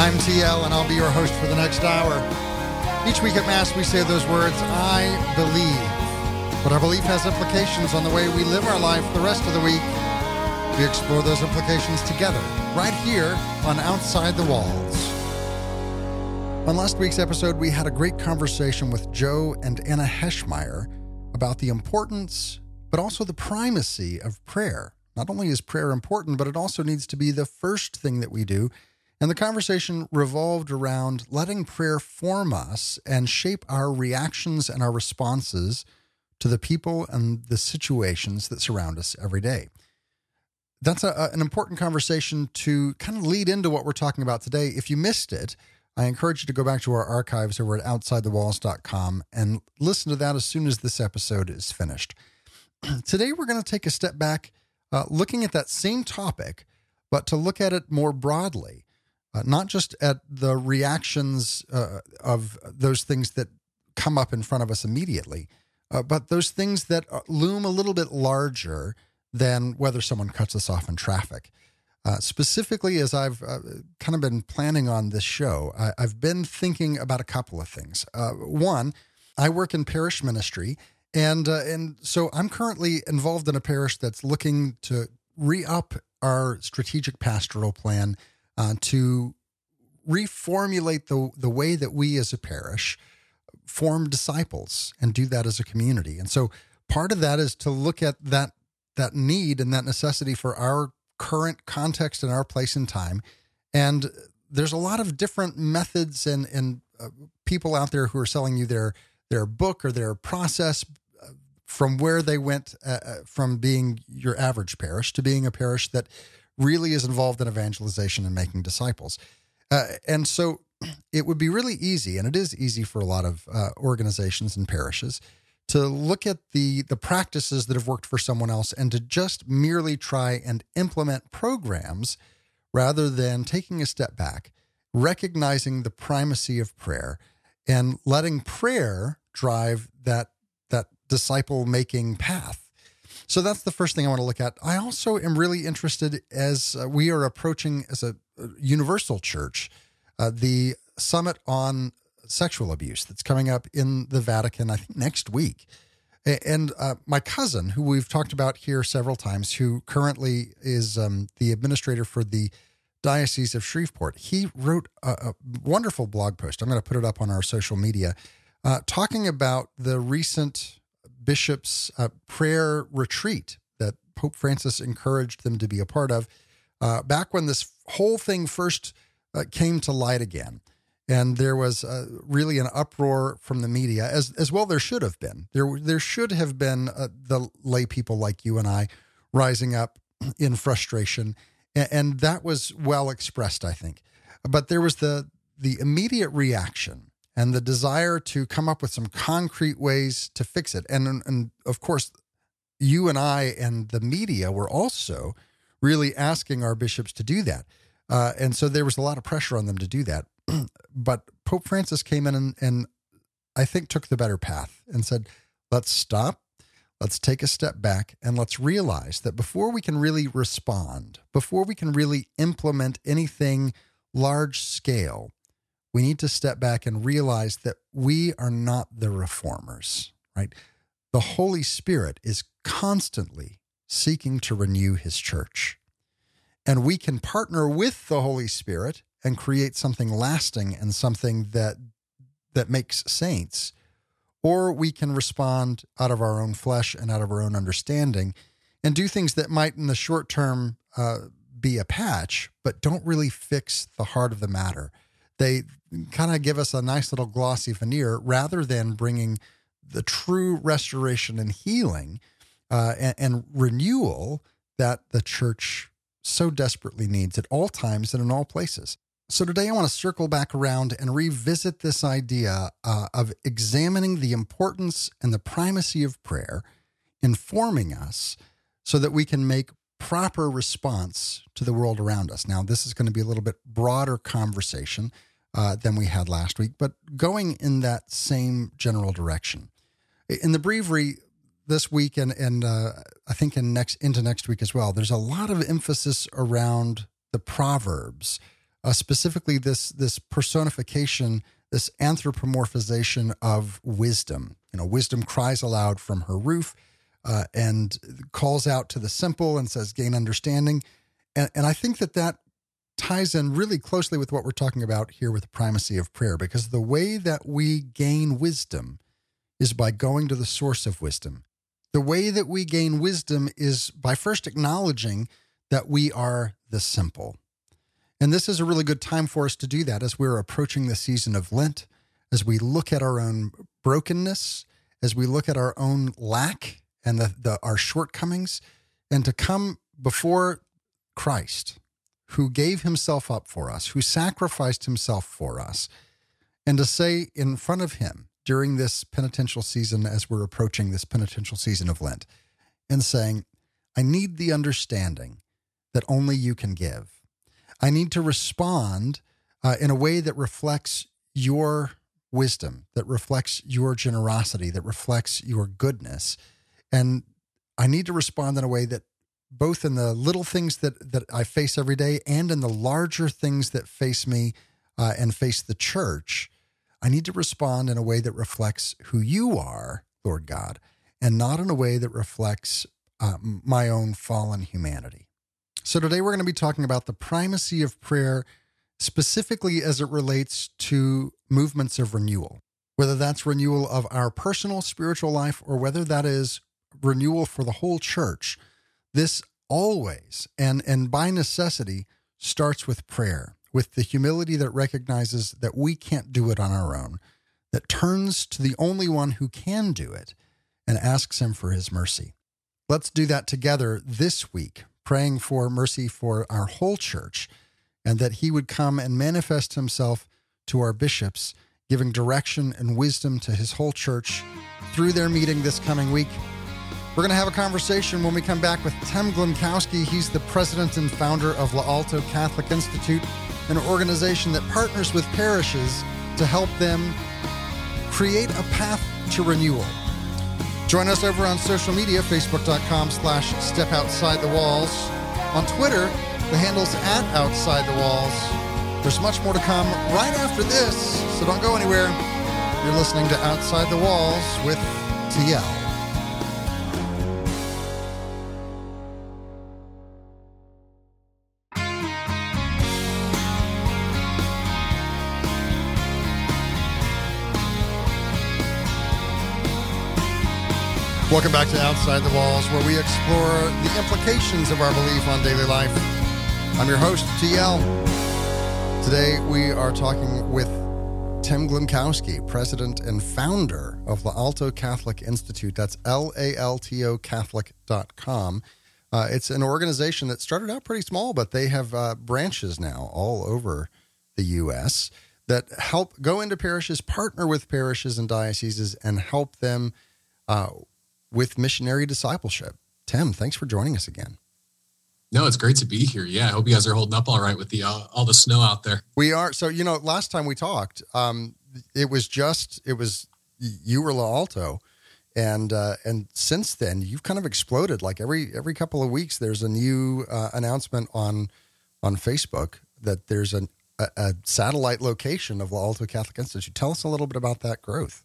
I'm TL, and I'll be your host for the next hour. Each week at Mass, we say those words, I believe. But our belief has implications on the way we live our life the rest of the week. We explore those implications together, right here on Outside the Walls. On last week's episode, we had a great conversation with Joe and Anna Heschmeyer about the importance, but also the primacy of prayer. Not only is prayer important, but it also needs to be the first thing that we do. And the conversation revolved around letting prayer form us and shape our reactions and our responses to the people and the situations that surround us every day. That's a, an important conversation to kind of lead into what we're talking about today. If you missed it, I encourage you to go back to our archives over at OutsideTheWalls.com and listen to that as soon as this episode is finished. Today, we're going to take a step back, uh, looking at that same topic, but to look at it more broadly, uh, not just at the reactions uh, of those things that come up in front of us immediately, uh, but those things that uh, loom a little bit larger than whether someone cuts us off in traffic. Uh, specifically, as I've uh, kind of been planning on this show, I, have been thinking about a couple of things. One, I work in parish ministry, and and so I'm currently involved in a parish that's looking to re up our strategic pastoral plan uh, to reformulate the the way that we as a parish form disciples and do that as a community. And so part of that is to look at that that need and that necessity for our current context and our place in time. And there's a lot of different methods and and uh, people out there who are selling you their their book or their process uh, from where they went uh, uh, from being your average parish to being a parish that really is involved in evangelization and making disciples. Uh, and so it would be really easy, and it is easy for a lot of uh, organizations and parishes to look at the the practices that have worked for someone else and to just merely try and implement programs rather than taking a step back recognizing the primacy of prayer and letting prayer drive that that disciple making path so that's the first thing i want to look at i also am really interested as uh, we are approaching as a, universal church uh, the summit on sexual abuse that's coming up in the Vatican, I think next week. And uh, my cousin, who we've talked about here several times, who currently is um, the administrator for the Diocese of Shreveport, he wrote a, a wonderful blog post. I'm going to put it up on our social media, uh, talking about the recent bishop's uh, prayer retreat that Pope Francis encouraged them to be a part of uh, back when this whole thing first uh, came to light again and there was uh, really an uproar from the media, as as well there should have been. There there should have been uh, the lay people like you and I rising up in frustration, and, and, that was well expressed, I think. But there was the the immediate reaction and the desire to come up with some concrete ways to fix it, and and of course, you and I and the media were also really asking our bishops to do that. Uh, and so there was a lot of pressure on them to do that. but Pope Francis came in and, and I think took the better path and said, let's stop, let's take a step back, and let's realize that before we can really respond, before we can really implement anything large scale, we need to step back and realize that we are not the reformers, right? The Holy Spirit is constantly seeking to renew his church. And we can partner with the Holy Spirit and create something lasting and something that that makes saints or we can respond out of our own flesh and out of our own understanding and do things that might in the short term uh, be a patch but don't really fix the heart of the matter they kind of give us a nice little glossy veneer rather than bringing the true restoration and healing uh, and, and renewal that the church so desperately needs at all times and in all places. So, today I want to circle back around and revisit this idea uh, of examining the importance and the primacy of prayer, informing us so that we can make proper response to the world around us. Now, this is going to be a little bit broader conversation uh, than we had last week, but going in that same general direction. In the breviary this week, and, and uh, I think in next into next week as well, there's a lot of emphasis around the Proverbs uh, specifically this this personification, this anthropomorphization of wisdom. You know, wisdom cries aloud from her roof uh, and calls out to the simple and says, "Gain understanding." And, and I think that that ties in really closely with what we're talking about here with the primacy of prayer, because the way that we gain wisdom is by going to the source of wisdom. The way that we gain wisdom is by first acknowledging that we are the simple. And this is a really good time for us to do that as we're approaching the season of Lent, as we look at our own brokenness, as we look at our own lack and the, the, our shortcomings, and to come before Christ, who gave himself up for us, who sacrificed himself for us, and to say in front of him during this penitential season, as we're approaching this penitential season of Lent, and saying, I need the understanding that only you can give. I need to respond uh, in a way that reflects your wisdom, that reflects your generosity, that reflects your goodness. And I need to respond in a way that both in the little things that, that I face every day and in the larger things that face me uh, and face the church, I need to respond in a way that reflects who you are, Lord God, and not in a way that reflects uh, my own fallen humanity. So, today we're going to be talking about the primacy of prayer, specifically as it relates to movements of renewal, whether that's renewal of our personal spiritual life or whether that is renewal for the whole church. This always and, and by necessity starts with prayer, with the humility that recognizes that we can't do it on our own, that turns to the only one who can do it and asks him for his mercy. Let's do that together this week praying for mercy for our whole church and that he would come and manifest himself to our bishops, giving direction and wisdom to his whole church through their meeting this coming week. We're going to have a conversation when we come back with Tim Glemkowski. He's the president and founder of L'Alto Catholic Institute, an organization that partners with parishes to help them create a path to renewal. Join us over on social media, facebook.com slash step outside the walls. On Twitter, the handle's at outside the walls. There's much more to come right after this, so don't go anywhere. You're listening to Outside the Walls with TL. Welcome back to Outside the Walls, where we explore the implications of our belief on daily life. I'm your host, TL. Today we are talking with Tim Glemkowski, president and founder of L'Alto Catholic Institute. That's L A L T O Catholic.com. Uh, it's an organization that started out pretty small, but they have uh, branches now all over the U.S. that help go into parishes, partner with parishes and dioceses, and help them uh, with missionary discipleship. Tim, thanks for joining us again. No, it's great to be here. Yeah, I hope you guys are holding up all right with the uh, all the snow out there. We are. So you know, last time we talked, um, it was just it was you were L'Alto, and uh, and since then you've kind of exploded. Like every every couple of weeks, there's a new uh, announcement on on Facebook that there's an, a, a satellite location of L'Alto Catholic Institute. Tell us a little bit about that growth.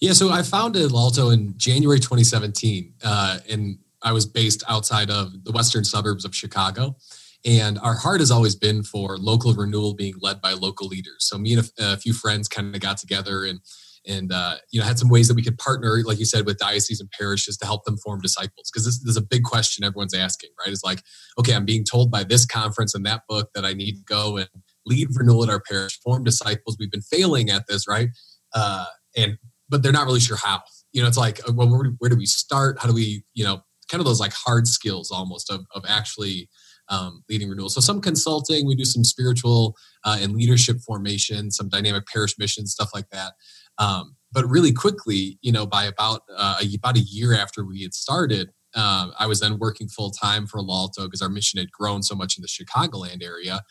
Yeah, so I founded L'Alto in January 2017, uh, and I was based outside of the western suburbs of Chicago. And our heart has always been for local renewal being led by local leaders. So me and a, a few friends kind of got together and and uh, you know had some ways that we could partner, like you said, with dioceses and parishes to help them form disciples. Because this, this, is a big question everyone's asking, right? Is like, okay, I'm being told by this conference and that book that I need to go and lead renewal at our parish, form disciples. We've been failing at this, right? Uh, and but they're not really sure how. You know, it's like, uh, well, where, where do we start? How do we, you know, kind of those like hard skills almost of, of actually um, leading renewal. So some consulting, we do some spiritual uh, and leadership formation, some dynamic parish missions, stuff like that. Um, but really quickly, you know, by about uh, about a year after we had started, uh, I was then working full time for L'Alto because our mission had grown so much in the Chicagoland area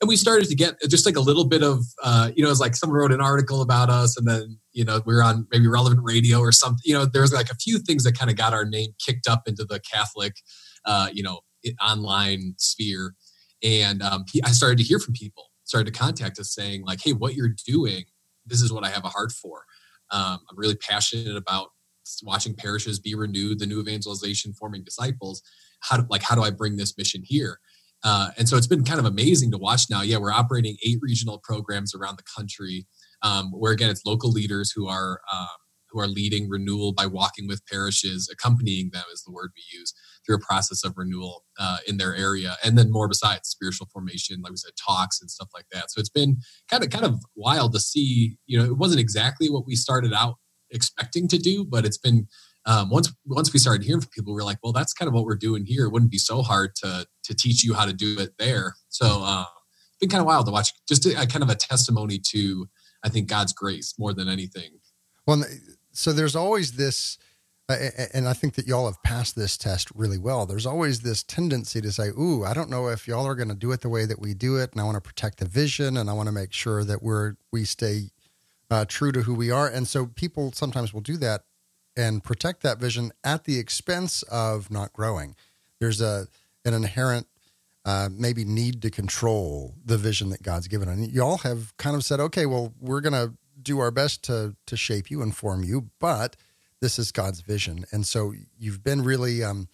and we started to get just like a little bit of uh, you know it's like someone wrote an article about us and then you know we were on maybe relevant radio or something you know there's like a few things that kind of got our name kicked up into the catholic uh, you know online sphere And um, I started to hear from people, started to contact us saying like, "Hey, what you're doing, this is what I have a heart for. Um, I'm really passionate about watching parishes be renewed, the new evangelization, forming disciples. How do, like how do I bring this mission here?" Uh, and so it's been kind of amazing to watch now. Yeah, we're operating eight regional programs around the country, um, where again it's local leaders who are um, who are leading renewal by walking with parishes, accompanying them is the word we use through a process of renewal uh, in their area, and then more besides spiritual formation, like we said, talks and stuff like that. So it's been kind of kind of wild to see. You know, it wasn't exactly what we started out expecting to do, but it's been um, once once we started hearing from people, we are like, well, that's kind of what we're doing here. It wouldn't be so hard to to teach you how to do it there. So uh, it's been kind of wild to watch, just a, a kind of a testimony to I think God's grace more than anything. Well, so there's always this. Uh, and I think that y'all have passed this test really well. There's always this tendency to say, "Ooh, I don't know if y'all are going to do it the way that we do it, and I want to protect the vision, and I want to make sure that we're we stay uh, true to who we are." And so people sometimes will do that and protect that vision at the expense of not growing. There's a an inherent uh, maybe need to control the vision that God's given, and y'all have kind of said, okay, well, we're going to do our best to to shape you and form you, but this is God's vision, and so you've been really um,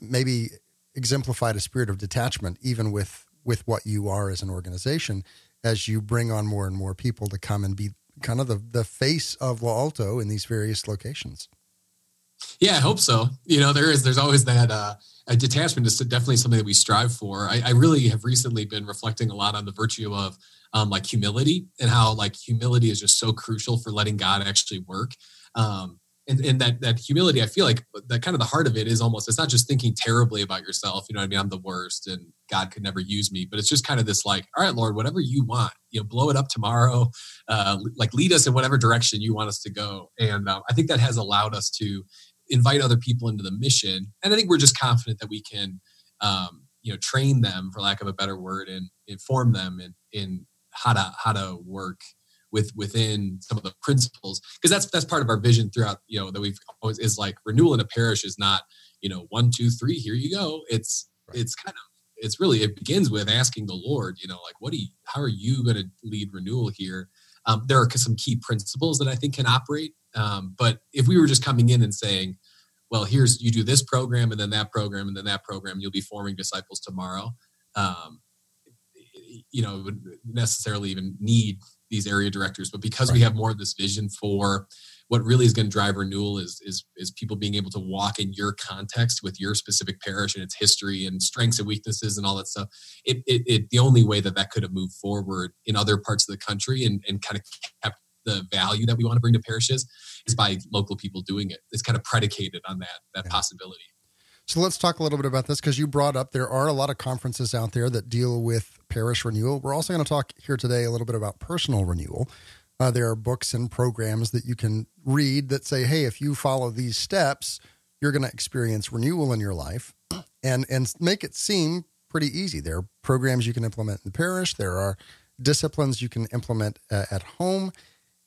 maybe exemplified a spirit of detachment, even with with what you are as an organization, as you bring on more and more people to come and be kind of the the face of L'Alto in these various locations. Yeah, I hope so. You know, there is there's always that uh, a detachment is definitely something that we strive for. I, I, really have recently been reflecting a lot on the virtue of um, like humility and how like humility is just so crucial for letting God actually work. Um, and, and that that humility, I feel like that kind of the heart of it is almost it's not just thinking terribly about yourself. You know what I mean? I'm the worst, and God could never use me. But it's just kind of this like, all right, Lord, whatever you want, you know, blow it up tomorrow. Uh, like lead us in whatever direction you want us to go. And uh, I think that has allowed us to invite other people into the mission. And I think we're just confident that we can, um, you know, train them, for lack of a better word, and inform them in, in how to how to work with within some of the principles because that's that's part of our vision throughout you know that we've always is like renewal in a parish is not you know one two three here you go it's right. it's kind of it's really it begins with asking the lord you know like what do you how are you going to lead renewal here um, there are some key principles that i think can operate um, but if we were just coming in and saying, well, here's you do this program and then that program and then that program, you'll be forming disciples tomorrow. Um, you know, would necessarily even need these area directors, but because right. we have more of this vision for what really is going to drive renewal is is is people being able to walk in your context with your specific parish and its history and strengths and weaknesses and all that stuff. It, it, it the only way that that could have moved forward in other parts of the country and, and kind of kept the value that we want to bring to parishes is by local people doing it. It's kind of predicated on that that yeah. possibility. So let's talk a little bit about this because you brought up there are a lot of conferences out there that deal with parish renewal. We're also going to talk here today a little bit about personal renewal. Uh, there are books and programs that you can read that say, "Hey, if you follow these steps, you're going to experience renewal in your life," and and make it seem pretty easy. There are programs you can implement in the parish. There are disciplines you can implement uh, at home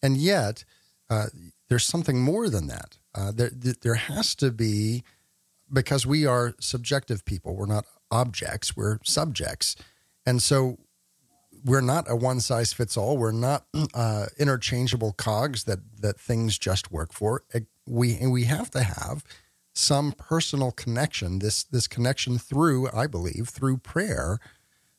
and yet, uh, there's something more than that. Uh, there, there has to be, because we are subjective people, we're not objects, we're subjects. And so we're not a one size fits all. We're not uh, interchangeable cogs that, that things just work for. We, we have to have some personal connection, this, this connection through, I believe, through prayer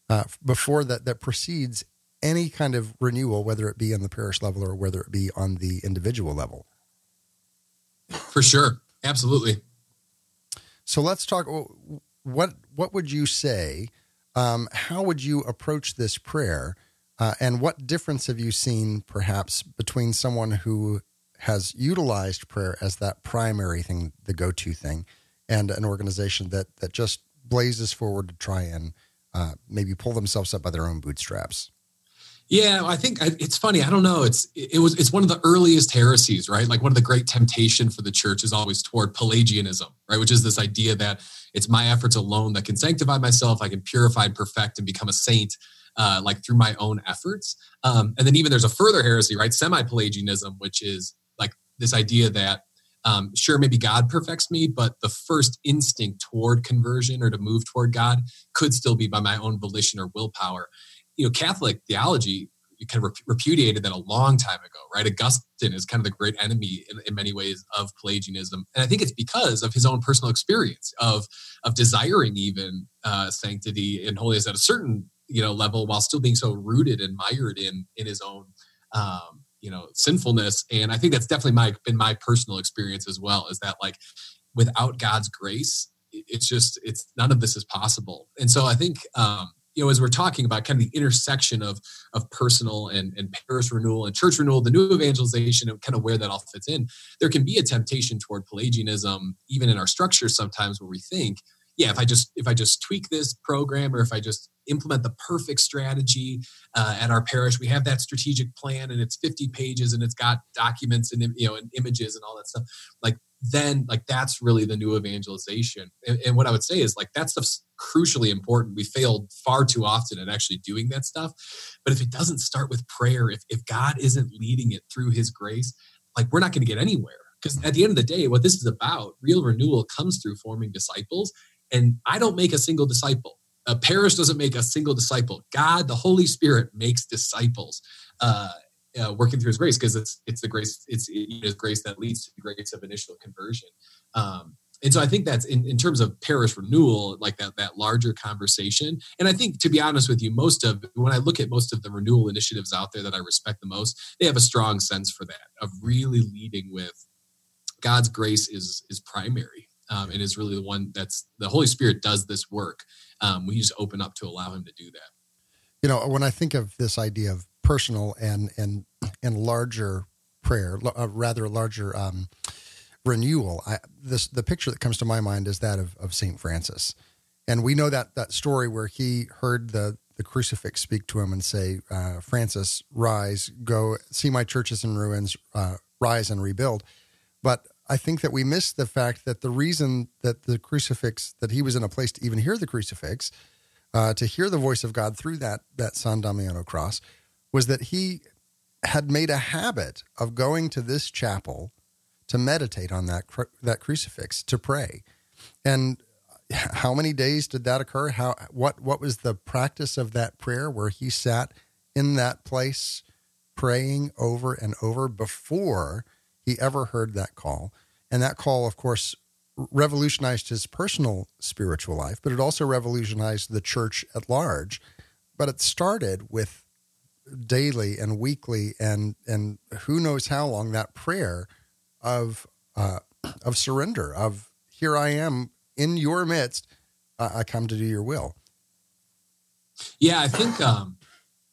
uh, before that, that precedes any kind of renewal, whether it be on the parish level or whether it be on the individual level. For sure, absolutely. So let's talk. What what would you say? Um, how would you approach this prayer? Uh, and what difference have you seen, perhaps, between someone who has utilized prayer as that primary thing, the go-to thing, and an organization that that just blazes forward to try and uh, maybe pull themselves up by their own bootstraps? Yeah, I think it's funny. I don't know. It's it was it's one of the earliest heresies, right? Like one of the great temptation for the church is always toward Pelagianism, right? Which is this idea that it's my efforts alone that can sanctify myself. I can purify and perfect and become a saint, uh, like through my own efforts. Um, and then even there's a further heresy, right? Semi-Pelagianism, which is like this idea that um, sure, maybe God perfects me, but the first instinct toward conversion or to move toward God could still be by my own volition or willpower. You know, Catholic theology kind of repudiated that a long time ago, right? Augustine is kind of the great enemy in, in, many ways of Pelagianism, and I think it's because of his own personal experience of of desiring even uh, sanctity and holiness at a certain you know level, while still being so rooted and mired in in his own um, you know sinfulness. And I think that's definitely my been my personal experience as well. Is that like without God's grace, it's just it's none of this is possible. And so I think um, you know, as we're talking about kind of the intersection of of personal and, and parish renewal and church renewal, the new evangelization, and kind of where that all fits in, there can be a temptation toward Pelagianism, even in our structure sometimes, where we think, yeah, if I just if I just tweak this program or if I just implement the perfect strategy uh, at our parish, we have that strategic plan and it's 50 pages and it's got documents and you know and images and all that stuff. Like then like that's really the new evangelization. And, and, what i would say is like that stuff's crucially important. We failed far too often at actually doing that stuff. But if it doesn't start with prayer if, if god isn't leading it through his grace like we're not going to get anywhere. Because at the end of the day what this is about real renewal comes through forming disciples. And i don't make a single disciple. A parish doesn't make a single disciple. God the holy spirit makes disciples. Uh, uh, working through his grace because it's it's the grace it's it is grace that leads to the grace of initial conversion. Um, and so i think that's in, in terms of parish renewal like that that larger conversation. And i think to be honest with you most of when i look at most of the renewal initiatives out there that i respect the most they have a strong sense for that of really leading with god's grace is is primary um, and is really the one that's the holy spirit does this work um, we just open up to allow him to do that you know when i think of this idea of personal and and and larger prayer, uh, rather larger um, renewal. I, this the picture that comes to my mind is that of, of Saint Francis, and we know that that story where he heard the the crucifix speak to him and say, uh, "Francis, rise, go see my churches in ruins, uh, rise and rebuild." But I think that we miss the fact that the reason that the crucifix that he was in a place to even hear the crucifix, uh, to hear the voice of God through that that San Damiano cross, was that he had made a habit of going to this chapel to meditate on that that crucifix to pray. And how many days did that occur? How what what was the practice of that prayer where he sat in that place praying over and over before he ever heard that call? And that call of course revolutionized his personal spiritual life but it also revolutionized the church at large but it started with daily and weekly and and who knows how long that prayer of uh, of surrender of here I am in your midst uh, I come to do your will. Yeah, I think um,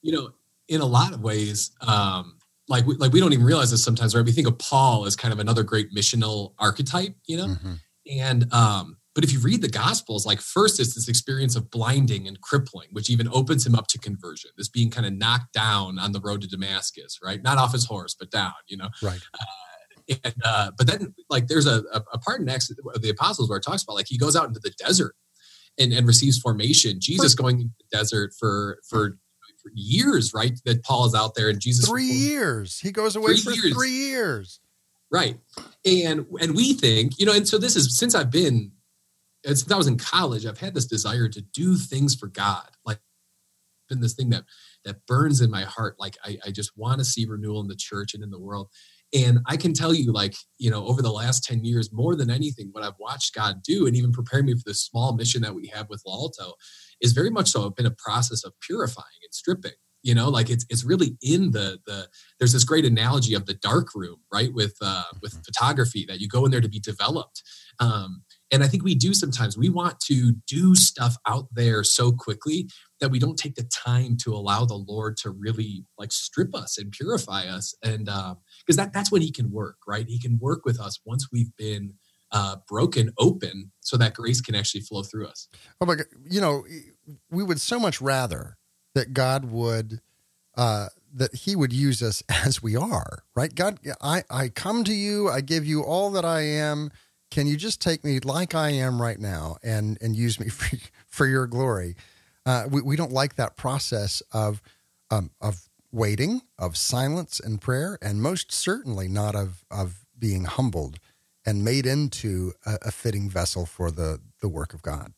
you know in a lot of ways um, like we, like we don't even realize this sometimes right we think of Paul as kind of another great missional archetype you know mm-hmm. And um, but if you read the Gospels, like first it's this experience of blinding and crippling, which even opens him up to conversion, this being kind of knocked down on the road to Damascus, right? Not off his horse, but down, you know? Right. Uh, and, uh, but then like there's a, a part in Acts of the Apostles where it talks about like he goes out into the desert and, and receives formation. Jesus going into the desert for, for, for years, right? That Paul is out there and Jesus. Three years. He goes away for years. three years. Right. And, and we think, you know, and so this is since I've been since I was in college, I've had this desire to do things for God. Like been this thing that that burns in my heart. Like I, I just want to see renewal in the church and in the world. And I can tell you, like, you know, over the last 10 years, more than anything, what I've watched God do and even preparing me for this small mission that we have with La is very much so been a process of purifying and stripping you know like it's it's really in the the there's this great analogy of the dark room right with uh with mm-hmm. photography that you go in there to be developed um and I think we do sometimes. We want to do stuff out there so quickly that we don't take the time to allow the Lord to really like strip us and purify us. And because um, that that's when He can work, right? He can work with us once we've been uh, broken open, so that grace can actually flow through us. Oh my God! You know, we would so much rather that God would. Uh, that he would use us as we are, right? God, I, I come to you, I give you all that I am can you just take me like I am right now and and use me for, for your glory? Uh, we, we don't like that process of um, of waiting, of silence and prayer, and most certainly not of of being humbled and made into a, a fitting vessel for the the work of God.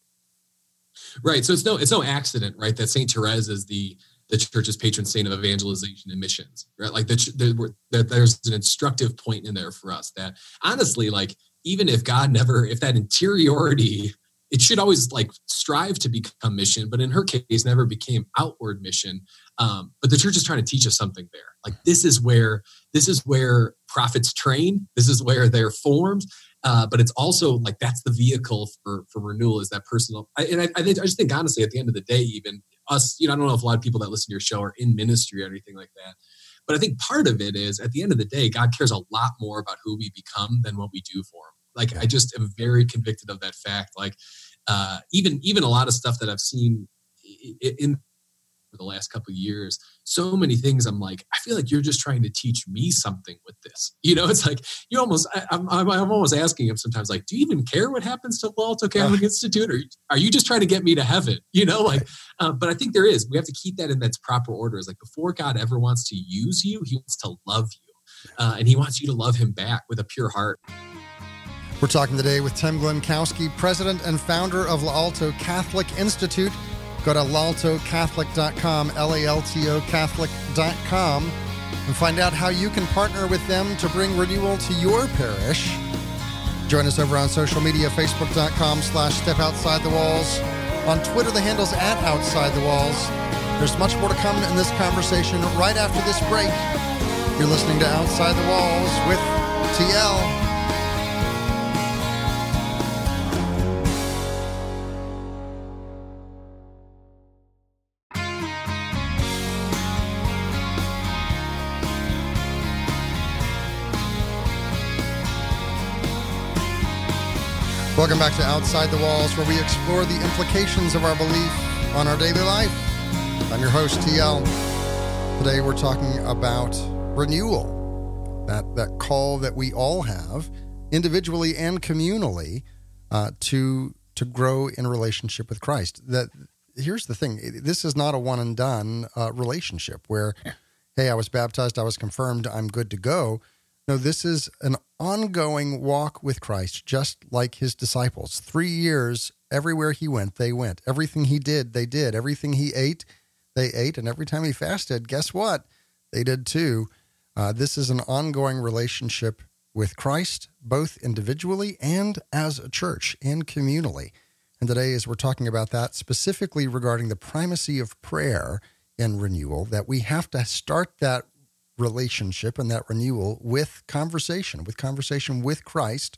Right. So it's no it's no accident, right, that Saint Therese is the the church's patron saint of evangelization and missions, right? Like that the, the, there's an instructive point in there for us that honestly, like even if God never, if that interiority, it should always like strive to become mission, but in her case, never became outward mission. Um, but the church is trying to teach us something there. Like this is where this is where prophets train. This is where they're formed. Uh, but it's also like that's the vehicle for for renewal is that personal. I, and I, I, think I just think honestly, at the end of the day, even us, you know, I don't know if a lot of people that listen to your show are in ministry or anything like that. But I think part of it is at the end of the day, God cares a lot more about who we become than what we do for Him. Like I just am very convicted of that fact. Like uh, even even a lot of stuff that I've seen in the last couple years so many things i'm like i feel like you're just trying to teach me something with this. You know it's like you almost I, am I'm, I'm almost asking him sometimes like do you even care what happens to the alto catholic uh, institute or are you just trying to get me to heaven? You know like uh, but i think there is we have to keep that in its proper order. Is like before god ever wants to use you he wants to love you uh, and he wants you to love him back with a pure heart. We're talking today with Tim Glemkowski, president and founder of L'Alto Catholic Institute. Go to laltocatholic.com, L A L T O Catholic.com, and find out how you can partner with them to bring renewal to your parish. Join us over on social media, facebook.com slash step outside the walls. On Twitter, the handle's at outside the walls. There's much more to come in this conversation right after this break. You're listening to Outside the Walls with TL. Welcome back to Outside the Walls, where we explore the implications of our belief on our daily life. I'm your host, TL. Today we're talking about renewal, that, that call that we all have, individually and communally, uh, to, to grow in relationship with Christ. That Here's the thing this is not a one and done uh, relationship where, hey, I was baptized, I was confirmed, I'm good to go. No, this is an ongoing walk with Christ, just like his disciples. Three years, everywhere he went, they went. Everything he did, they did. Everything he ate, they ate. And every time he fasted, guess what? They did too. Uh, this is an ongoing relationship with Christ, both individually and as a church and communally. And today, as we're talking about that, specifically regarding the primacy of prayer in renewal, that we have to start that relationship and that renewal with conversation, with conversation with Christ,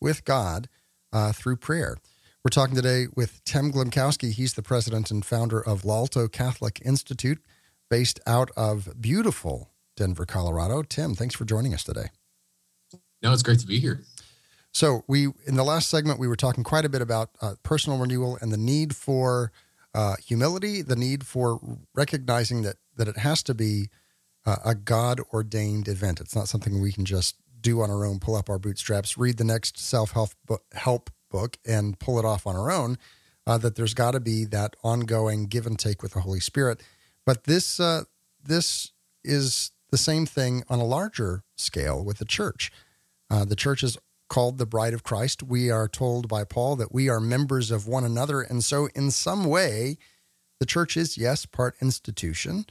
with God uh, through prayer. We're talking today with Tim Glemkowski. He's the president and founder of L'Alto Catholic Institute, based out of beautiful Denver, Colorado. Tim, thanks for joining us today. No, it's great to be here. So we in the last segment we were talking quite a bit about uh, personal renewal and the need for uh, humility, the need for recognizing that that it has to be uh, a God ordained event. It's not something we can just do on our own, pull up our bootstraps, read the next self help book, and pull it off on our own. Uh, that there's got to be that ongoing give and take with the Holy Spirit. But this uh, this is the same thing on a larger scale with the church. Uh, the church is called the bride of Christ. We are told by Paul that we are members of one another, and so in some way, the church is yes part institution,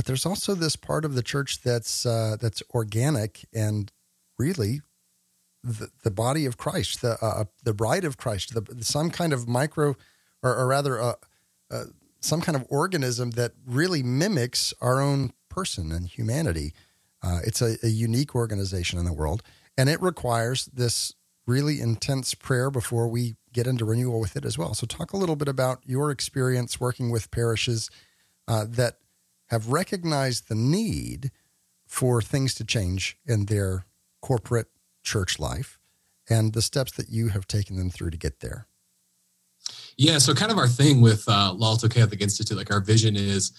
but there's also this part of the church that's uh, that's organic and really the, the body of Christ, the uh, uh the bride of Christ, the, some kind of micro, or, or rather, uh, uh, some kind of organism that really mimics our own person and humanity. Uh, it's a, a unique organization in the world, and it requires this really intense prayer before we get into renewal with it as well. So, talk a little bit about your experience working with parishes uh, that have recognized the need for things to change in their corporate church life and the steps that you have taken them through to get there. Yeah, so kind of our thing with uh, La Catholic Institute, like our vision is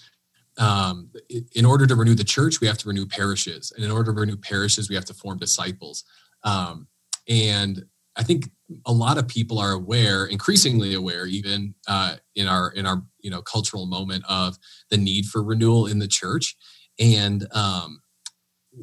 um, in order to renew the church, we have to renew parishes. And in order to renew parishes, we have to form disciples. Um, and I think a lot of people are aware, increasingly aware, even uh, in our in our you know cultural moment of the need for renewal in the church, and um,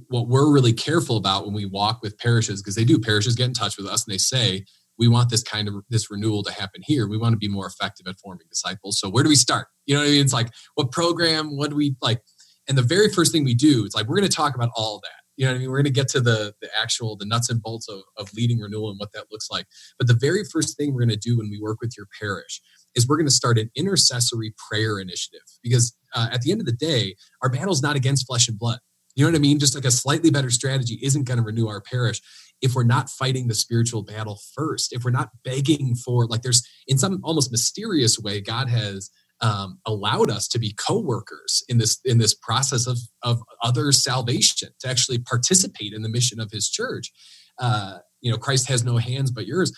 what we're really careful about when we walk with parishes, because they do, parishes get in touch with us and they say, we want this kind of this renewal to happen here. We want to be more effective at forming disciples. So where do we start? You know what I mean? It's like what program? What do we like? And the very first thing we do, it's like we're going to talk about all that. You know what I mean? We're going to get to the the actual the nuts and bolts of, of leading renewal and what that looks like. But the very first thing we're going to do when we work with your parish is we're going to start an intercessory prayer initiative because uh, at the end of the day, our battle's not against flesh and blood. You know what I mean? Just like a slightly better strategy isn't going to renew our parish if we're not fighting the spiritual battle first, if we're not begging for, like, there's in some almost mysterious way, God has um, allowed us to be co-workers in this in this process of of other salvation, to actually participate in the mission of His church. Uh, you know, Christ has no hands but yours.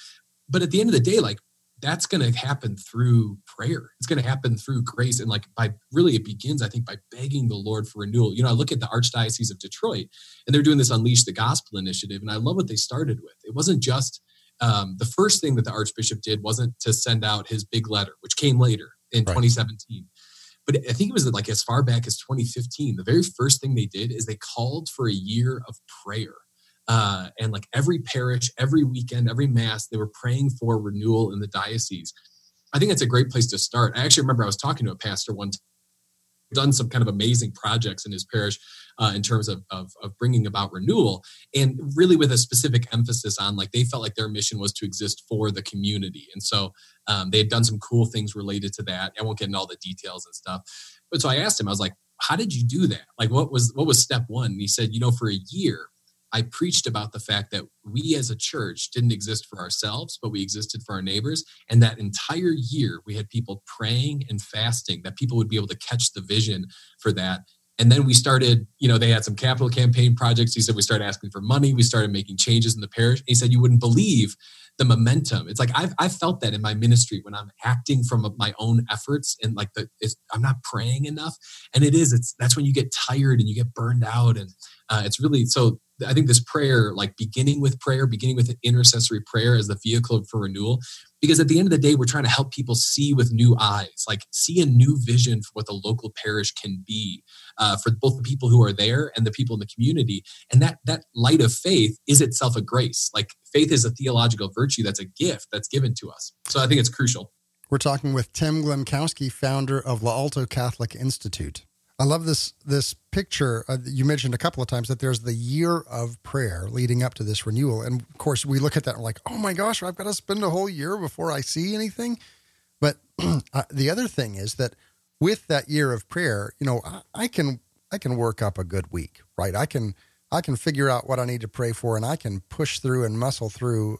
But at the end of the day, like that's going to happen through prayer. It's going to happen through grace. And like by really, it begins, I think, by begging the Lord for renewal. You know, I look at the Archdiocese of Detroit and they're doing this Unleash the Gospel initiative. And I love what they started with. It wasn't just um, the first thing that the Archbishop did wasn't to send out his big letter, which came later in right. 2017. But I think it was like as far back as 2015. The very first thing they did is they called for a year of prayer uh, and like every parish, every weekend, every mass, they were praying for renewal in the diocese. I think that's a great place to start. I actually remember I was talking to a pastor one time, done some kind of amazing projects in his parish uh, in terms of, of, of bringing about renewal, and really with a specific emphasis on like they felt like their mission was to exist for the community, and so um, they had done some cool things related to that. I won't get into all the details and stuff, but so I asked him, I was like, "How did you do that? Like, what was what was step one?" And he said, "You know, for a year." I preached about the fact that we as a church didn't exist for ourselves, but we existed for our neighbors. And that entire year, we had people praying and fasting that people would be able to catch the vision for that. And then we started, you know, they had some capital campaign projects. He said we started asking for money. We started making changes in the parish. he said you wouldn't believe the momentum. It's like I've I've felt that in my ministry when I'm acting from my own efforts and like the I'm not praying enough. And it is it's that's when you get tired and you get burned out and uh, it's really so I think this prayer, like beginning with prayer, beginning with an intercessory prayer as the vehicle for renewal, because at the end of the day, we're trying to help people see with new eyes, like see a new vision for what the local parish can be uh, for both the people who are there and the people in the community. And that that light of faith is itself a grace. Like faith is a theological virtue that's a gift that's given to us. So I think it's crucial. We're talking with Tim Glemkowski, founder of L'Alto Catholic Institute. I love this this picture. Uh, you mentioned a couple of times that there's the year of prayer leading up to this renewal, and of course we look at that and we're like, oh my gosh, I've got to spend a whole year before I see anything. But uh, the other thing is that with that year of prayer, you know, I, I, can I can work up a good week, right? I can I can figure out what I need to pray for, and I can push through and muscle through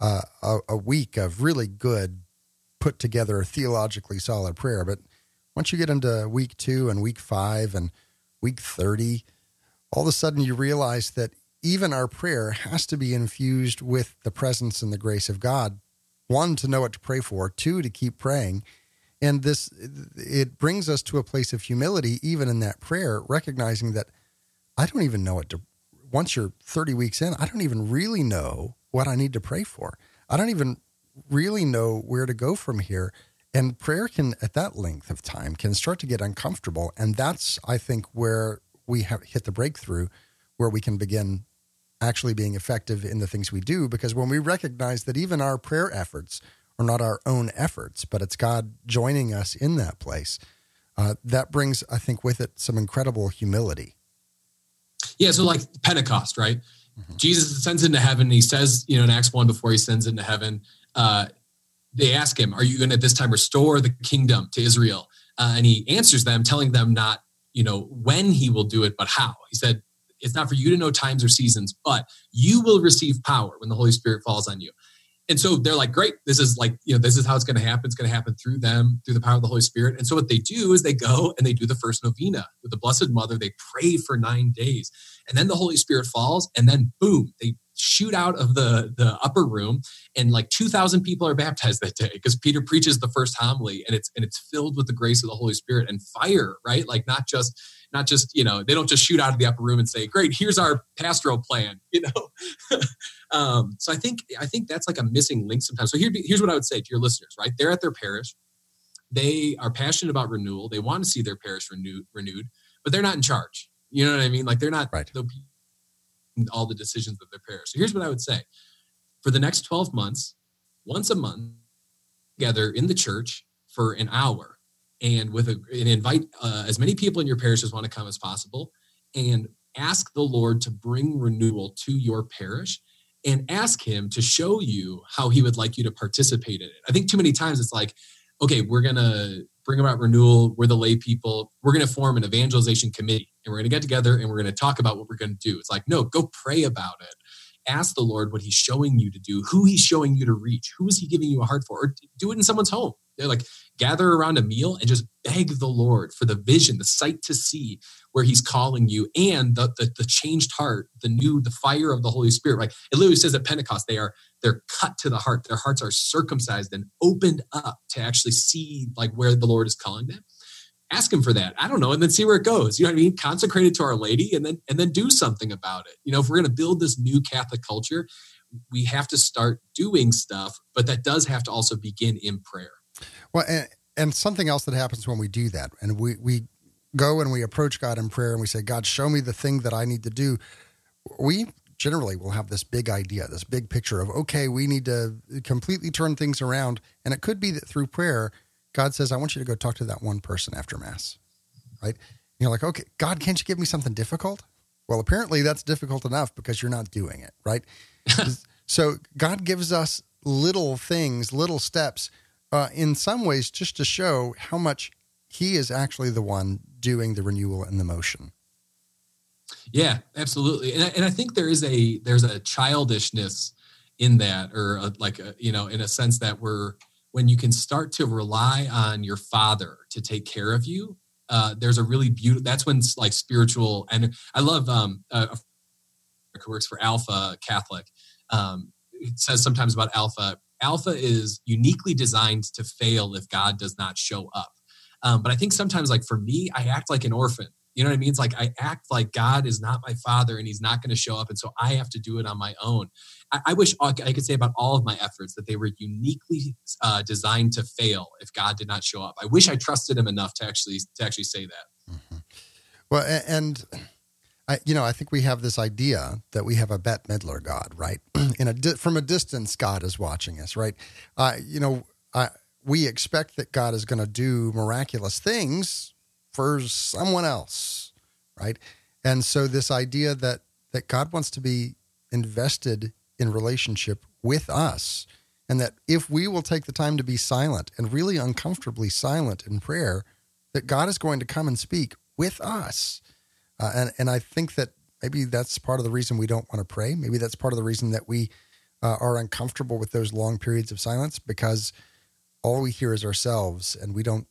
uh, a, a week of really good, put together, theologically solid prayer, but once you get into week two and week five and week 30, all of a sudden you realize that even our prayer has to be infused with the presence and the grace of God. One, to know what to pray for, two, to keep praying. And this, it brings us to a place of humility, even in that prayer, recognizing that I don't even know what to, once you're 30 weeks in, I don't even really know what I need to pray for. I don't even really know where to go from here. And prayer can, at that length of time, can start to get uncomfortable. And that's, I think, where we have hit the breakthrough, where we can begin actually being effective in the things we do. Because when we recognize that even our prayer efforts are not our own efforts, but it's God joining us in that place, uh, that brings, I think, with it some incredible humility. Yeah. So, like Pentecost, right? Mm-hmm. Jesus ascends into heaven. He says, you know, in Acts 1, before he ascends into heaven, uh, they ask him, Are you going to at this time restore the kingdom to Israel? Uh, and he answers them, telling them not, you know, when he will do it, but how. He said, It's not for you to know times or seasons, but you will receive power when the Holy Spirit falls on you. And so they're like, great, this is like, you know, this is how it's going to happen. It's going to happen through them, through the power of the Holy Spirit. And so what they do is they go and they do the first novena with the Blessed Mother. They pray for nine days. And then the Holy Spirit falls. And then boom, they shoot out of the the upper room and like 2000 people are baptized that day because peter preaches the first homily and it's and it's filled with the grace of the holy spirit and fire right like not just not just you know they don't just shoot out of the upper room and say great here's our pastoral plan you know? Um, so i think i think that's like a missing link sometimes. So here, here's what i would say to your listeners right? They're at their parish. They are passionate about renewal. They want to see their parish renewed renewed but they're not in charge. You know what i mean? Like they're not right. all the decisions of their parish. So here's what I would say. For the next 12 months, once a month, together in the church for an hour and with a and invite uh, as many people in your parish as want to come as possible and ask the Lord to bring renewal to your parish and ask him to show you how he would like you to participate in it. I think too many times it's like, okay, we're to bring about renewal. We're the lay people. We're to form an evangelization committee and we're to get together and we're to talk about what we're to do. It's like, no, go pray about it. Ask the Lord what he's showing you to do, who he's showing you to reach, who is he giving you a heart for, or do it in someone's home. They're like, gather around a meal and just beg the Lord for the vision, the sight to see where He's calling you, and the the, the changed heart, the new, the fire of the Holy Spirit. Right? It literally says at Pentecost they are they're cut to the heart. Their hearts are circumcised and opened up to actually see like where the Lord is calling them. Ask him for that. I don't know, and then see where it goes. You know what I mean? Consecrate it to Our Lady, and then and then do something about it. You know, if we're going to build this new Catholic culture, we have to start doing stuff, but that does have to also begin in prayer. Well, and, and something else that happens when we do that, and we we go and we approach God in prayer and we say, God, show me the thing that I need to do. We generally will have this big idea, this big picture of, okay, we need to completely turn things around. And it could be that through prayer, God says, I want you to go talk to that one person after Mass, right? You're like, okay, God, can't you give me something difficult? Well, apparently that's difficult enough because you're not doing it, right? so God gives us little things, little steps uh, in some ways just to show how much he is actually the one doing the renewal and the motion. Yeah, absolutely. And I, and I think there is a there's a childishness in that, or a, like a, you know, in a sense that we're when you can start to rely on your father to take care of you. Uh, there's a really beautiful. That's when like spiritual and I love um uh, who works for Alpha Catholic. Um, it says sometimes about Alpha Alpha is uniquely designed to fail if God does not show up. Um, but I think sometimes, like for me, I act like an orphan. You know what I mean? It's like I act like God is not my father and he's not going to show up. And so I have to do it on my own. I, I, wish I could say about all of my efforts that they were uniquely uh, designed to fail if God did not show up. I wish I trusted him enough to actually to actually say that. Mm-hmm. Well, and I, you know, I think we have this idea that we have a Bette Midler God, right? In a di- from a distance, God is watching us, right? Uh, you know, I, we expect that God is going to do miraculous things for someone else, right? And so this idea that that God wants to be invested in relationship with us and that if we will take the time to be silent and really uncomfortably silent in prayer that God is going to come and speak with us. Uh, and and I think that maybe that's part of the reason we don't want to pray. Maybe that's part of the reason that we uh, are uncomfortable with those long periods of silence because all we hear is ourselves and we don't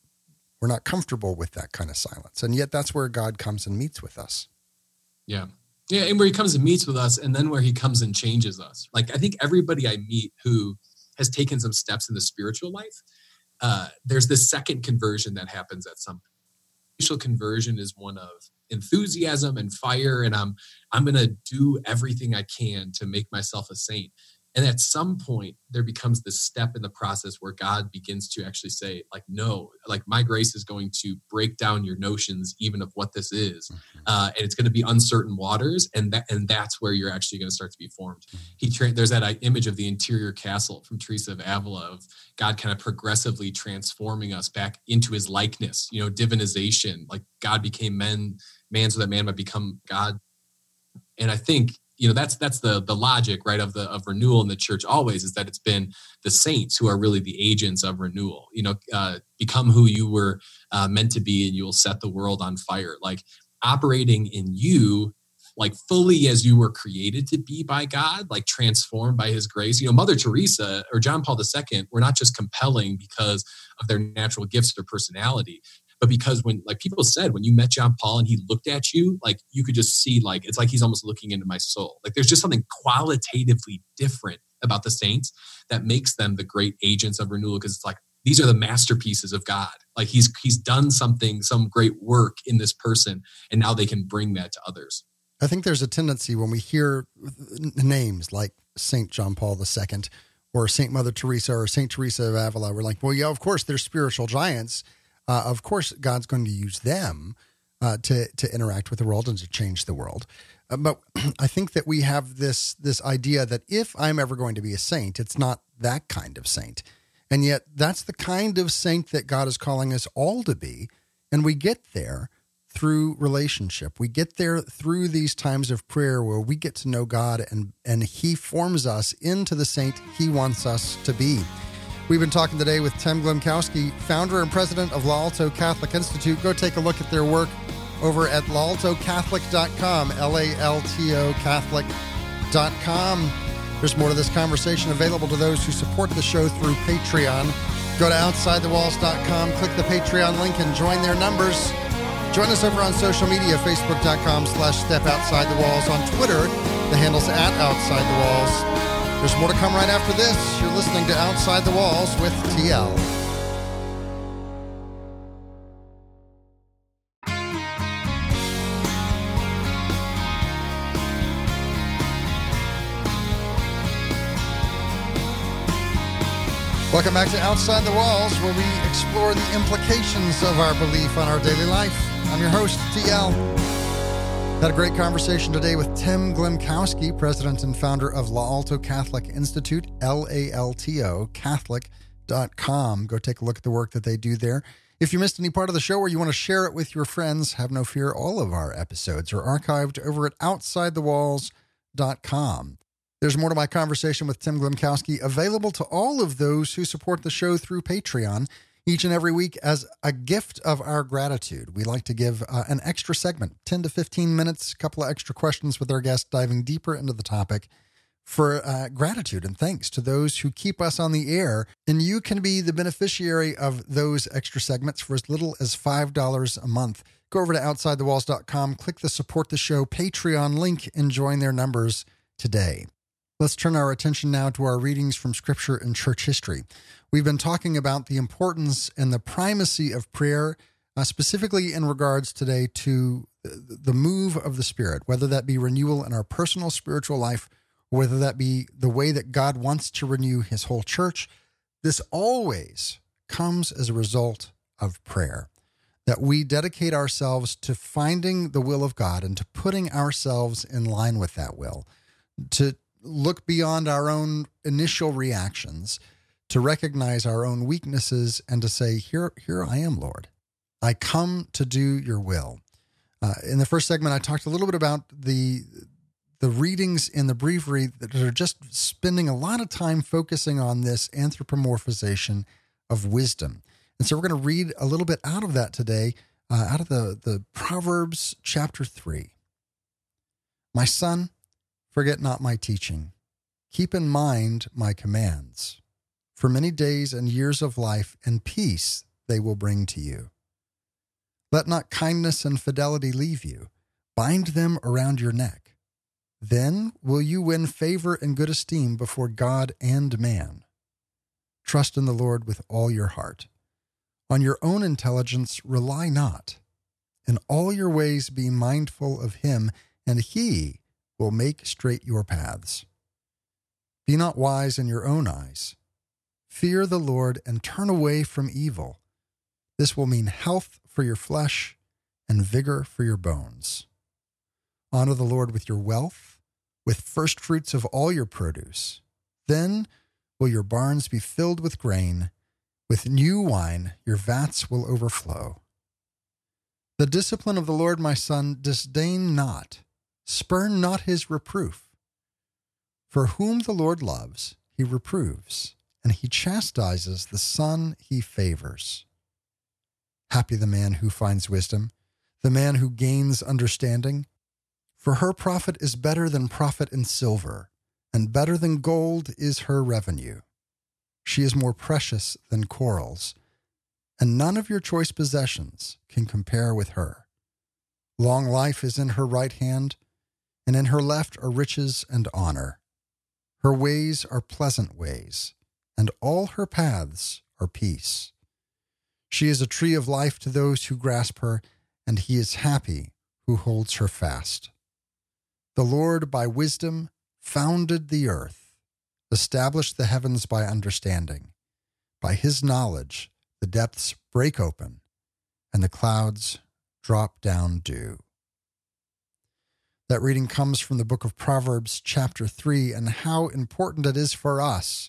we're not comfortable with that kind of silence. And yet that's where god comes and meets with us. Yeah. Yeah and where he comes and meets with us and then where he comes and changes us. Like i think everybody i meet who has taken some steps in the spiritual life uh, there's this second conversion that happens at some initial conversion is one of enthusiasm and fire and i'm i'm going to do everything i can to make myself a saint and at some point there becomes this step in the process where god begins to actually say like no like my grace is going to break down your notions even of what this is mm-hmm. uh, and it's going to be uncertain waters and that and that's where you're actually going to start to be formed mm-hmm. he tra- there's that uh, image of the interior castle from teresa of avila of god kind of progressively transforming us back into his likeness you know divinization like god became men man so that man might become god and i think you know that's that's the the logic right of the of renewal in the church always is that it's been the saints who are really the agents of renewal. You know uh, become who you were uh, meant to be and you will set the world on fire. Like operating in you like fully as you were created to be by God, like transformed by his grace. You know, Mother Teresa or John Paul II were not just compelling because of their natural gifts or personality but because when like people said when you met John Paul and he looked at you, like you could just see like it's like he's almost looking into my soul. Like there's just something qualitatively different about the saints that makes them the great agents of renewal because it's like these are the masterpieces of God. Like he's he's done something, some great work in this person, and now they can bring that to others. I think there's a tendency when we hear names like Saint John Paul II or Saint Mother Teresa or Saint Teresa of Avila, we're like, well, yeah, of course, they're spiritual giants uh, of course, God's going to use them. uh, to to interact with the world and to change the world. Uh, but I think that we have this this idea that if I'm ever going to be a saint, it's not that kind of saint, and yet that's the kind of saint that God is calling us all to be, and we get there through relationship. We get there through these times of prayer where we get to know God and and He forms us into the saint He wants us to be. We've been talking today with Tim Glemkowski, founder and president of L'Alto Catholic Institute. Go take a look at their work over at laltocatholic.com, L A L T O Catholic.com. There's more to this conversation available to those who support the show through Patreon. Go to OutsideTheWalls.com, click the Patreon link, and join their numbers. Join us over on social media, Facebook.com slash Step Outside the Walls. On Twitter, the handle's at Outside the Walls. There's more to come right after this. You're listening to Outside the Walls with TL. Welcome back to Outside the Walls, where we explore the implications of our belief on our daily life. I'm your host, TL. Had a great conversation today with Tim Glemkowski, president and founder of L'Alto Catholic Institute, L A L T O, Catholic.com. Go take a look at the work that they do there. If you missed any part of the show or you want to share it with your friends, have no fear. All of our episodes are archived over at OutsideTheWalls.com. There's more to my conversation with Tim Glemkowski available to all of those who support the show through Patreon each and every week as a gift of our gratitude. We like to give uh, an extra segment, 10 to 15 minutes, a couple of extra questions with our guests, diving deeper into the topic for uh, gratitude and thanks to those who keep us on the air. And you can be the beneficiary of those extra segments for as little as $5 a month. Go over to OutsideTheWalls.com, click the support the show Patreon link, and join their numbers today. Let's turn our attention now to our readings from Scripture and church history. We've been talking about the importance and the primacy of prayer, uh, specifically in regards today to the move of the Spirit, whether that be renewal in our personal spiritual life, or whether that be the way that God wants to renew His whole church. This always comes as a result of prayer. That we dedicate ourselves to finding the will of God and to putting ourselves in line with that will, to look beyond our own initial reactions, to recognize our own weaknesses, and to say, Here, here I am, Lord. I come to do your will. Uh, in the first segment, I talked a little bit about the the readings in the breviary that are just spending a lot of time focusing on this anthropomorphization of wisdom. And so we're going to read a little bit out of that today, uh, out of the, the Proverbs chapter 3. My son, Forget not my teaching. Keep in mind my commands. For many days and years of life and peace they will bring to you. Let not kindness and fidelity leave you. Bind them around your neck. Then will you win favor and good esteem before God and man. Trust in the Lord with all your heart. On your own intelligence rely not. In all your ways be mindful of him, and he will make straight your paths. Be not wise in your own eyes. Fear the Lord and turn away from evil. This will mean health for your flesh and vigor for your bones. Honor the Lord with your wealth, with first fruits of all your produce. Then will your barns be filled with grain. With new wine, your vats will overflow. The discipline of the Lord, my son, disdain not Spurn not his reproof. For whom the Lord loves, he reproves, and he chastises the son he favors. Happy the man who finds wisdom, the man who gains understanding. For her profit is better than profit in silver, and better than gold is her revenue. She is more precious than corals, and none of your choice possessions can compare with her. Long life is in her right hand and in her left are riches and honor. Her ways are pleasant ways, and all her paths are peace. She is a tree of life to those who grasp her, and he is happy who holds her fast. The Lord by wisdom founded the earth, established the heavens by understanding. By his knowledge, the depths break open, and the clouds drop down dew. That reading comes from the book of Proverbs, chapter 3, and how important it is for us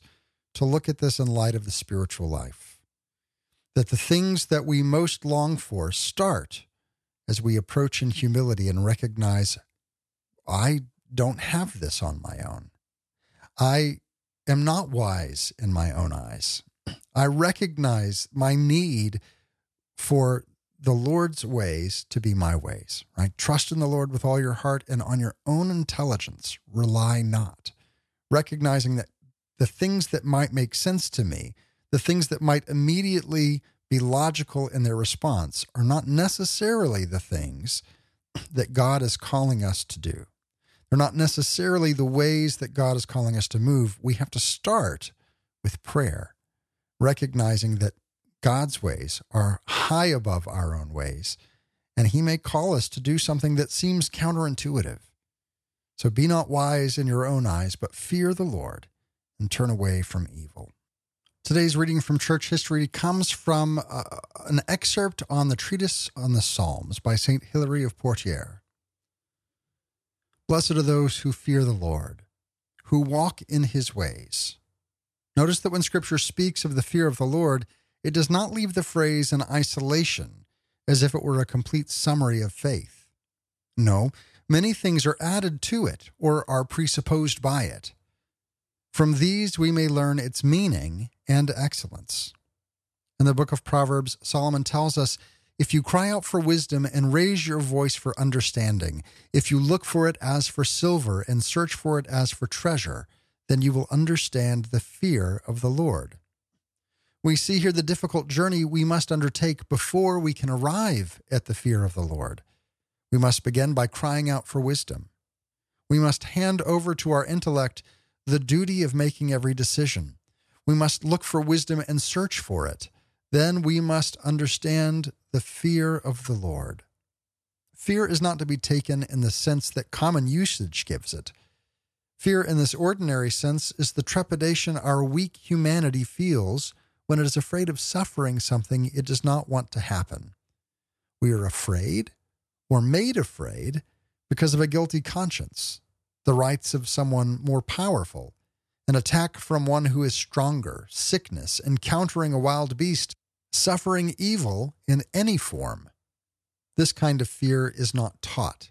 to look at this in light of the spiritual life. That the things that we most long for start as we approach in humility and recognize, I don't have this on my own. I am not wise in my own eyes. I recognize my need for the Lord's ways to be my ways, right? Trust in the Lord with all your heart and on your own intelligence rely not. Recognizing that the things that might make sense to me, the things that might immediately be logical in their response, are not necessarily the things that God is calling us to do. They're not necessarily the ways that God is calling us to move. We have to start with prayer, recognizing that God's ways are high above our own ways, and He may call us to do something that seems counterintuitive. So be not wise in your own eyes, but fear the Lord and turn away from evil. Today's reading from church history comes from uh, an excerpt on the Treatise on the Psalms by St. Hilary of Poitiers. Blessed are those who fear the Lord, who walk in his ways. Notice that when Scripture speaks of the fear of the Lord, it does not leave the phrase in isolation as if it were a complete summary of faith. No, many things are added to it or are presupposed by it. From these we may learn its meaning and excellence. In the book of Proverbs, Solomon tells us if you cry out for wisdom and raise your voice for understanding, if you look for it as for silver and search for it as for treasure, then you will understand the fear of the Lord. We see here the difficult journey we must undertake before we can arrive at the fear of the Lord. We must begin by crying out for wisdom. We must hand over to our intellect the duty of making every decision. We must look for wisdom and search for it. Then we must understand the fear of the Lord. Fear is not to be taken in the sense that common usage gives it. Fear, in this ordinary sense, is the trepidation our weak humanity feels when it is afraid of suffering something it does not want to happen. We are afraid or made afraid because of a guilty conscience, the rights of someone more powerful, an attack from one who is stronger, sickness, encountering a wild beast, suffering evil in any form. This kind of fear is not taught.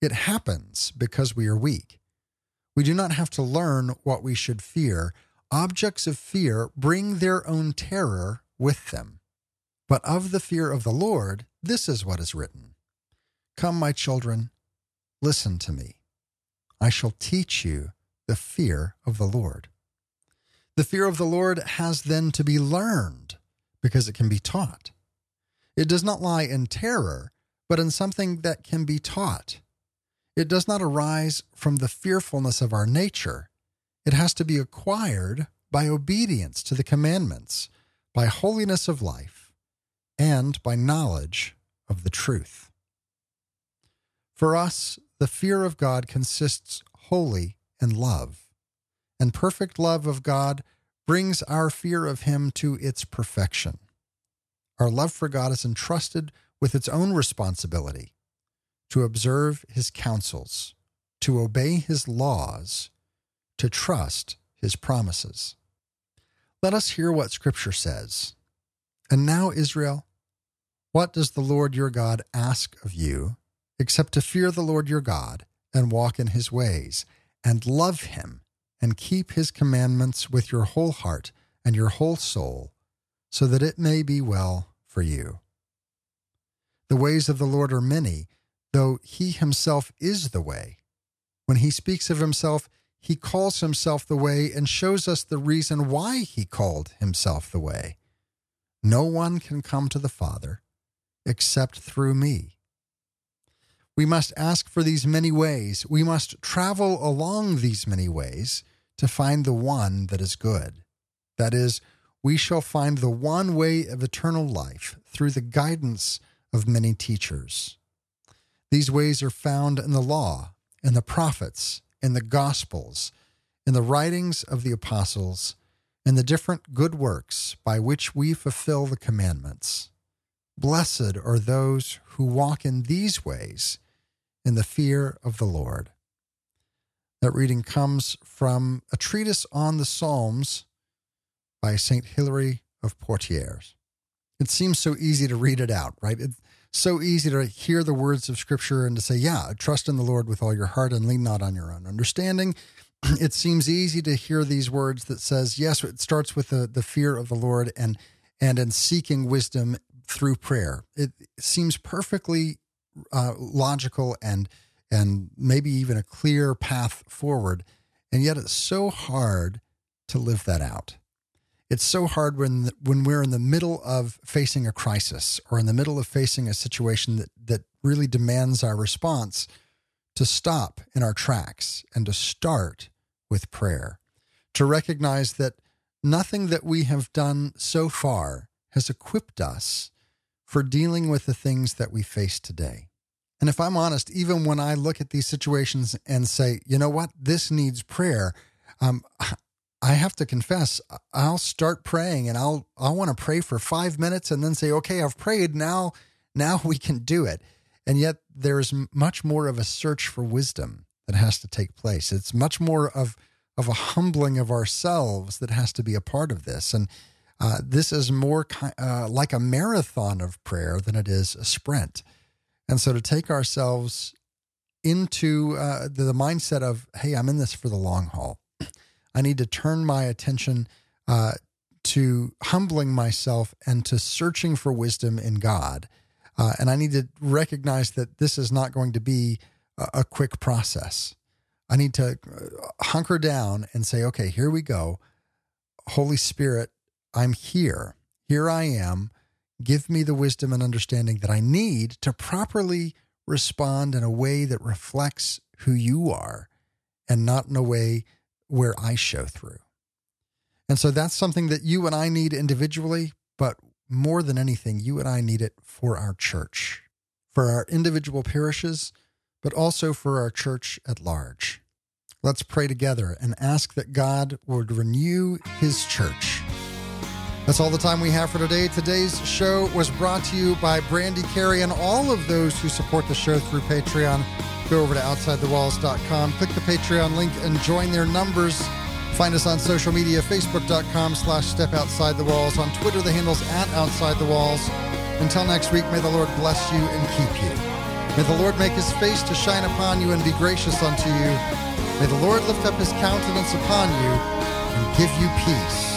It happens because we are weak. We do not have to learn what we should fear Objects of fear bring their own terror with them. But of the fear of the Lord, this is what is written Come, my children, listen to me. I shall teach you the fear of the Lord. The fear of the Lord has then to be learned because it can be taught. It does not lie in terror, but in something that can be taught. It does not arise from the fearfulness of our nature, it has to be acquired by obedience to the commandments, by holiness of life, and by knowledge of the truth. For us, the fear of God consists wholly in love, and perfect love of God brings our fear of Him to its perfection. Our love for God is entrusted with its own responsibility to observe His counsels, to obey His laws, to trust his promises. Let us hear what Scripture says. And now, Israel, what does the Lord your God ask of you except to fear the Lord your God and walk in his ways and love him and keep his commandments with your whole heart and your whole soul, so that it may be well for you? The ways of the Lord are many, though he himself is the way. When he speaks of himself, he calls himself the way and shows us the reason why he called himself the way. No one can come to the Father except through me. We must ask for these many ways. We must travel along these many ways to find the one that is good. That is, we shall find the one way of eternal life through the guidance of many teachers. These ways are found in the law, in the prophets, in the Gospels, in the writings of the apostles, in the different good works by which we fulfill the commandments. Blessed are those who walk in these ways in the fear of the Lord. That reading comes from a treatise on the Psalms by St. Hilary of Poitiers. It seems so easy to read it out, right? It's so easy to hear the words of Scripture and to say, yeah, trust in the Lord with all your heart and lean not on your own understanding. It seems easy to hear these words that says, yes, it starts with the, the fear of the Lord and and in seeking wisdom through prayer. It seems perfectly uh, logical and and maybe even a clear path forward, and yet it's so hard to live that out. It's so hard when when we're in the middle of facing a crisis or in the middle of facing a situation that that really demands our response to stop in our tracks and to start with prayer, to recognize that nothing that we have done so far has equipped us for dealing with the things that we face today. And if I'm honest, even when I look at these situations and say, you know what, this needs prayer, um, I have to confess, I'll start praying and I'll I want to pray for five minutes and then say, okay, I've prayed. Now, now we can do it. And yet there's much more of a search for wisdom that has to take place. It's much more of of a humbling of ourselves that has to be a part of this. And uh, this is more uh, like a marathon of prayer than it is a sprint. And so to take ourselves into uh, the, mindset of, hey, I'm in this for the long haul. I need to turn my attention uh, to humbling myself and to searching for wisdom in God. Uh, and I need to recognize that this is not going to be a, a quick process. I need to uh, hunker down and say, okay, here we go. Holy Spirit, I'm here. Here I am. Give me the wisdom and understanding that I need to properly respond in a way that reflects who you are and not in a way where I show through. And so that's something that you and I need individually, but more than anything, you and I need it for our church, for our individual parishes, but also for our church at large. Let's pray together and ask that God would renew his church that's all the time we have for today. Today's show was brought to you by Brandy Carey and all of those who support the show through Patreon. Go over to OutsideTheWalls.com, click the Patreon link, and join their numbers. Find us on social media, Facebook.com slash Step Outside the Walls. On Twitter, the handle's at Outside the Walls. Until next week, may the Lord bless you and keep you. May the Lord make his face to shine upon you and be gracious unto you. May the Lord lift up his countenance upon you and give you peace.